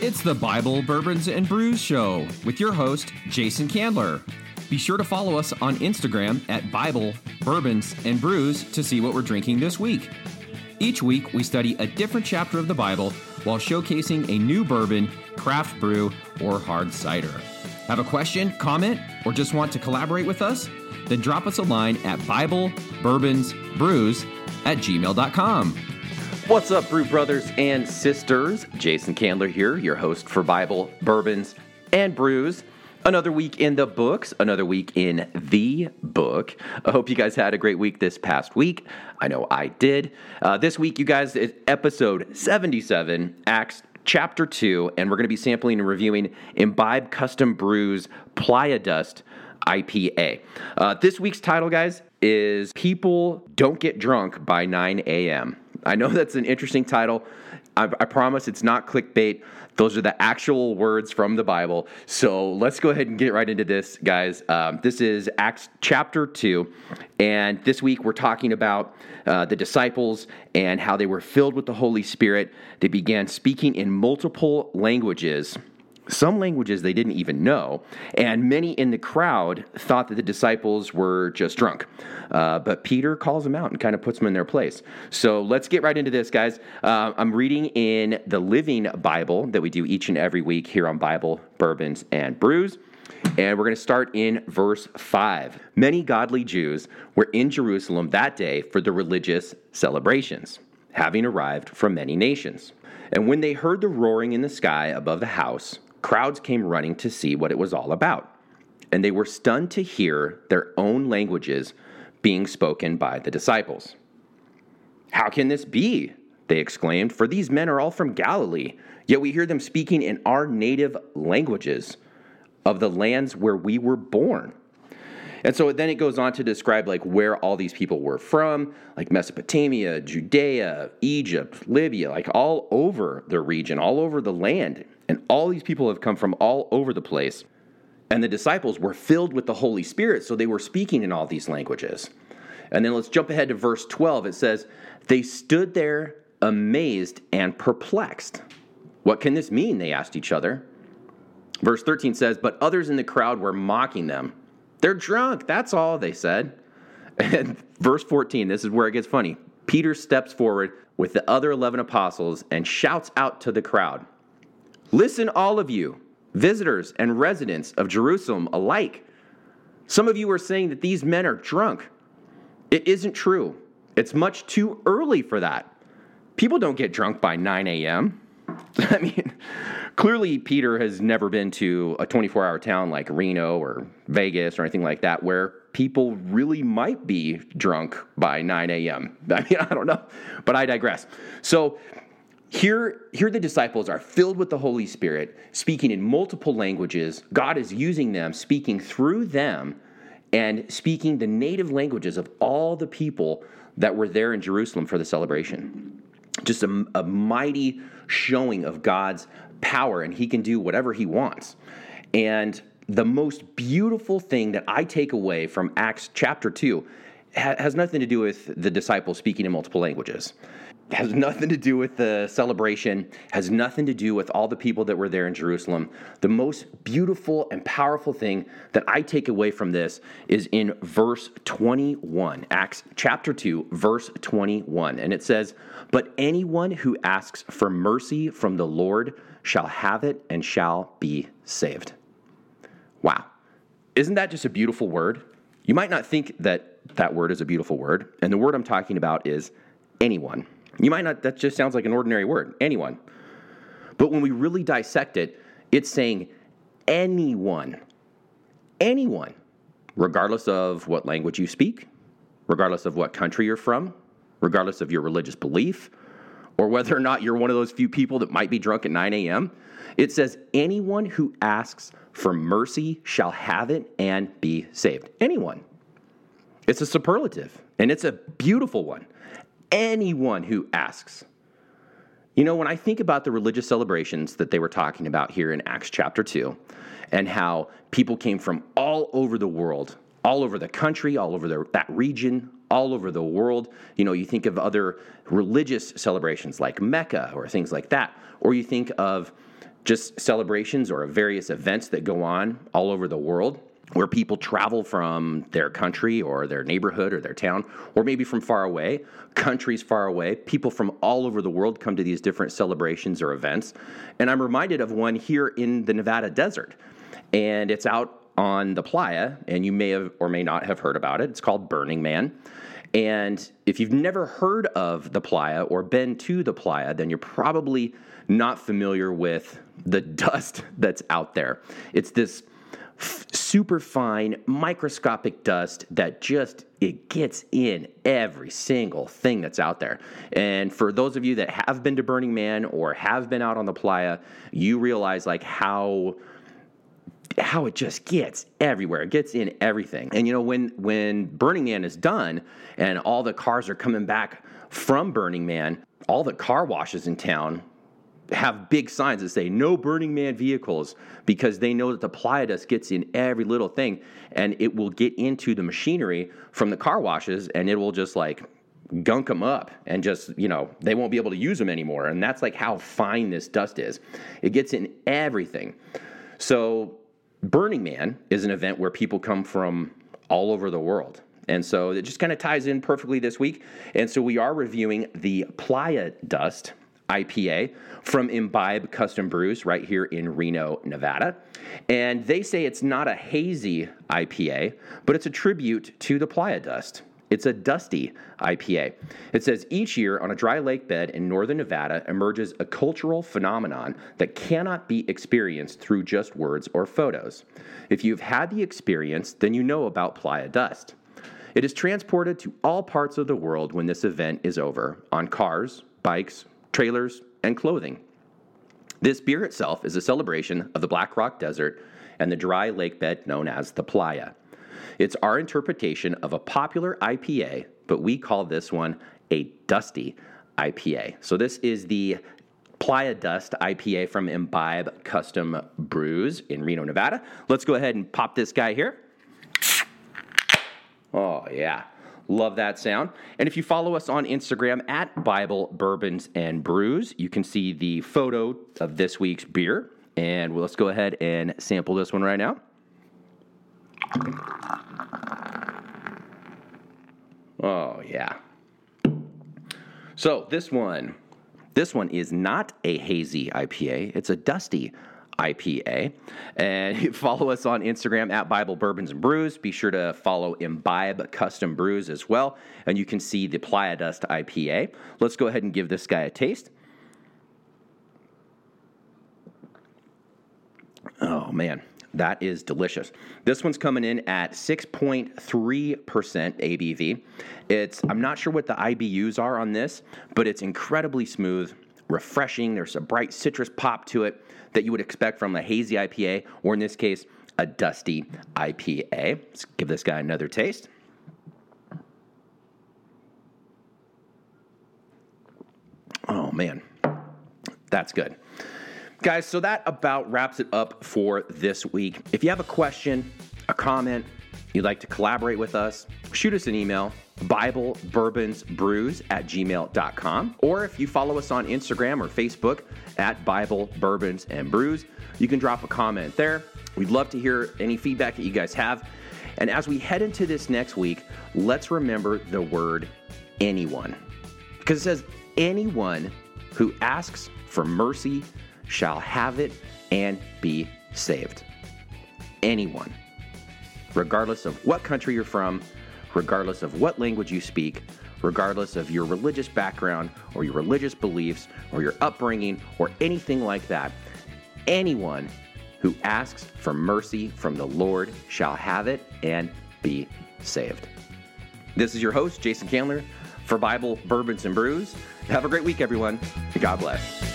It's the Bible, Bourbons, and Brews Show with your host, Jason Candler. Be sure to follow us on Instagram at Bible, Bourbons, and Brews to see what we're drinking this week. Each week, we study a different chapter of the Bible while showcasing a new bourbon, craft brew, or hard cider. Have a question, comment, or just want to collaborate with us? Then drop us a line at Bible, Bourbons, Brews at gmail.com. What's up, Brew Brothers and Sisters? Jason Candler here, your host for Bible, Bourbons, and Brews. Another week in the books, another week in the book. I hope you guys had a great week this past week. I know I did. Uh, this week, you guys, is episode 77, Acts chapter 2, and we're going to be sampling and reviewing Imbibe Custom Brews Playa Dust IPA. Uh, this week's title, guys, is People Don't Get Drunk by 9 a.m. I know that's an interesting title. I, I, promise it's not clickbait. Those are the actual words from the Bible. So let's go ahead and get right into this, guys. Um, this is Acts chapter 2. And this week we're talking about uh, the disciples and how they were filled with the Holy Spirit. They began speaking in multiple languages some languages they didn't even know, and many in the crowd thought that the disciples were just drunk. Uh, but Peter calls them out and kind of puts them in their place. So let's get right into this, guys. Uh, I'm reading in the Living Bible that we do each and every week here on Bible, Bourbons, and Brews. And we're going to start in verse 5. Many godly Jews were in Jerusalem that day for the religious celebrations, having arrived from many nations. And when they heard the roaring in the sky above the house, crowds came running to see what it was all about, and they were stunned to hear their own languages being spoken by the disciples. How can this be? They exclaimed, for these men are all from Galilee, yet we hear them speaking in our native languages of the lands where we were born. And so then it goes on to describe like where all these people were from, like Mesopotamia, Judea, Egypt, Libya, like all over the region, all over the land. And all these people have come from all over the place. And the disciples were filled with the Holy Spirit, so they were speaking in all these languages. And then let's jump ahead to verse 12. It says, They stood there amazed and perplexed. What can this mean? They asked each other. Verse 13 says, But others in the crowd were mocking them. They're drunk, that's all, they said. And verse 14, this is where it gets funny. Peter steps forward with the other 11 apostles and shouts out to the crowd Listen, all of you, visitors and residents of Jerusalem alike. Some of you are saying that these men are drunk. It isn't true. It's much too early for that. People don't get drunk by 9 a.m. I mean, clearly, Peter has never been to a 24 hour town like Reno or Vegas or anything like that where people really might be drunk by 9 a.m. I mean, I don't know, but I digress. So, here, here the disciples are filled with the Holy Spirit, speaking in multiple languages. God is using them, speaking through them, and speaking the native languages of all the people that were there in Jerusalem for the celebration. Just a, a mighty showing of God's power, and He can do whatever He wants. And the most beautiful thing that I take away from Acts chapter 2 has nothing to do with the disciples speaking in multiple languages has nothing to do with the celebration, has nothing to do with all the people that were there in Jerusalem. The most beautiful and powerful thing that I take away from this is in verse 21, Acts chapter 2, verse 21. And it says, But anyone who asks for mercy from the Lord shall have it and shall be saved. Wow. Isn't that just a beautiful word? You might not think that that word is a beautiful word. And the word I'm talking about is anyone. You might not, that just sounds like an ordinary word, anyone. But when we really dissect it, it's saying anyone, anyone, regardless of what language you speak, regardless of what country you're from, regardless of your religious belief, or whether or not you're one of those few people that might be drunk at 9 a.m. It says, anyone who asks for mercy shall have it and be saved. Anyone. It's a superlative, and it's a beautiful one anyone who asks. You know, when I think about the religious celebrations that they were talking about here in Acts chapter 2, and how people came from all over the world, all over the country, all over the, that region, all over the world. You know, you think of other religious celebrations like Mecca or things like that, or you think of just celebrations or various events that go on all over the world where people travel from their country or their neighborhood or their town, or maybe from far away, countries far away. People from all over the world come to these different celebrations or events. And I'm reminded of one here in the Nevada desert. And it's out on the playa, and you may have or may not have heard about it. It's called Burning Man. And if you've never heard of the playa or been to the playa, then you're probably not familiar with the dust that's out there. It's this super fine microscopic dust that just it gets in every single thing that's out there. And for those of you that have been to Burning Man or have been out on the playa, you realize like how how it just gets everywhere. It gets in everything. And you know, when when Burning Man is done and all the cars are coming back from Burning Man, all the car washes in town have big signs that say no Burning Man vehicles because they know that the playa dust gets in every little thing and it will get into the machinery from the car washes and it will just like gunk them up and just, you know, they won't be able to use them anymore. And that's like how fine this dust is. It gets in everything. So Burning Man is an event where people come from all over the world. And so it just kind of ties in perfectly this week. And so we are reviewing the Playa Dust IPA from Imbibe Custom Brews right here in Reno, Nevada. And they say it's not a hazy IPA, but it's a tribute to the Playa Dust. It's a dusty IPA. It says each year on a dry lake bed in northern Nevada emerges a cultural phenomenon that cannot be experienced through just words or photos. If you've had the experience, then you know about playa dust. It is transported to all parts of the world when this event is over on cars, bikes, trailers, and clothing. This beer itself is a celebration of the Black Rock Desert and the dry lake bed known as the playa. It's our interpretation of a popular IPA, but we call this one a dusty IPA. So this is the Playa Dust IPA from Imbibe Custom Brews in Reno, Nevada. Let's go ahead and pop this guy here. Oh, yeah. Love that sound. And if you follow us on Instagram at Bible Bourbons and Brews, you can see the photo of this week's beer. And let's go ahead and sample this one right now. Oh, yeah. So this one, this one is not a hazy IPA. It's a dusty IPA. And follow us on Instagram at Bible Bourbons and Brews. Be sure to follow Imbibe Custom Brews as well. And you can see the Playa Dust IPA. Let's go ahead and give this guy a taste. Oh, man. That is delicious. This one's coming in at 6.3% ABV. It's I'm not sure what the IBUs are on this, but it's incredibly smooth, refreshing. There's a bright citrus pop to it that you would expect from a hazy IPA, or in this case, a dusty IPA. Let's give this guy another taste. Oh man, that's good. Guys, so that about wraps it up for this week. If you have a question, a comment, you'd like to collaborate with us, shoot us an email, Bible Bourbons Brews at gmail.com. Or if you follow us on Instagram or Facebook at Bible Bourbons and Brews, you can drop a comment there. We'd love to hear any feedback that you guys have. And as we head into this next week, let's remember the word anyone. Because it says, anyone who asks for mercy shall have it and be saved. Anyone, regardless of what country you're from, regardless of what language you speak, regardless of your religious background or your religious beliefs or your upbringing or anything like that, anyone who asks for mercy from the Lord shall have it and be saved. This is your host, Jason Candler, for Bible Bourbons and Brews. Have a great week, everyone. God bless.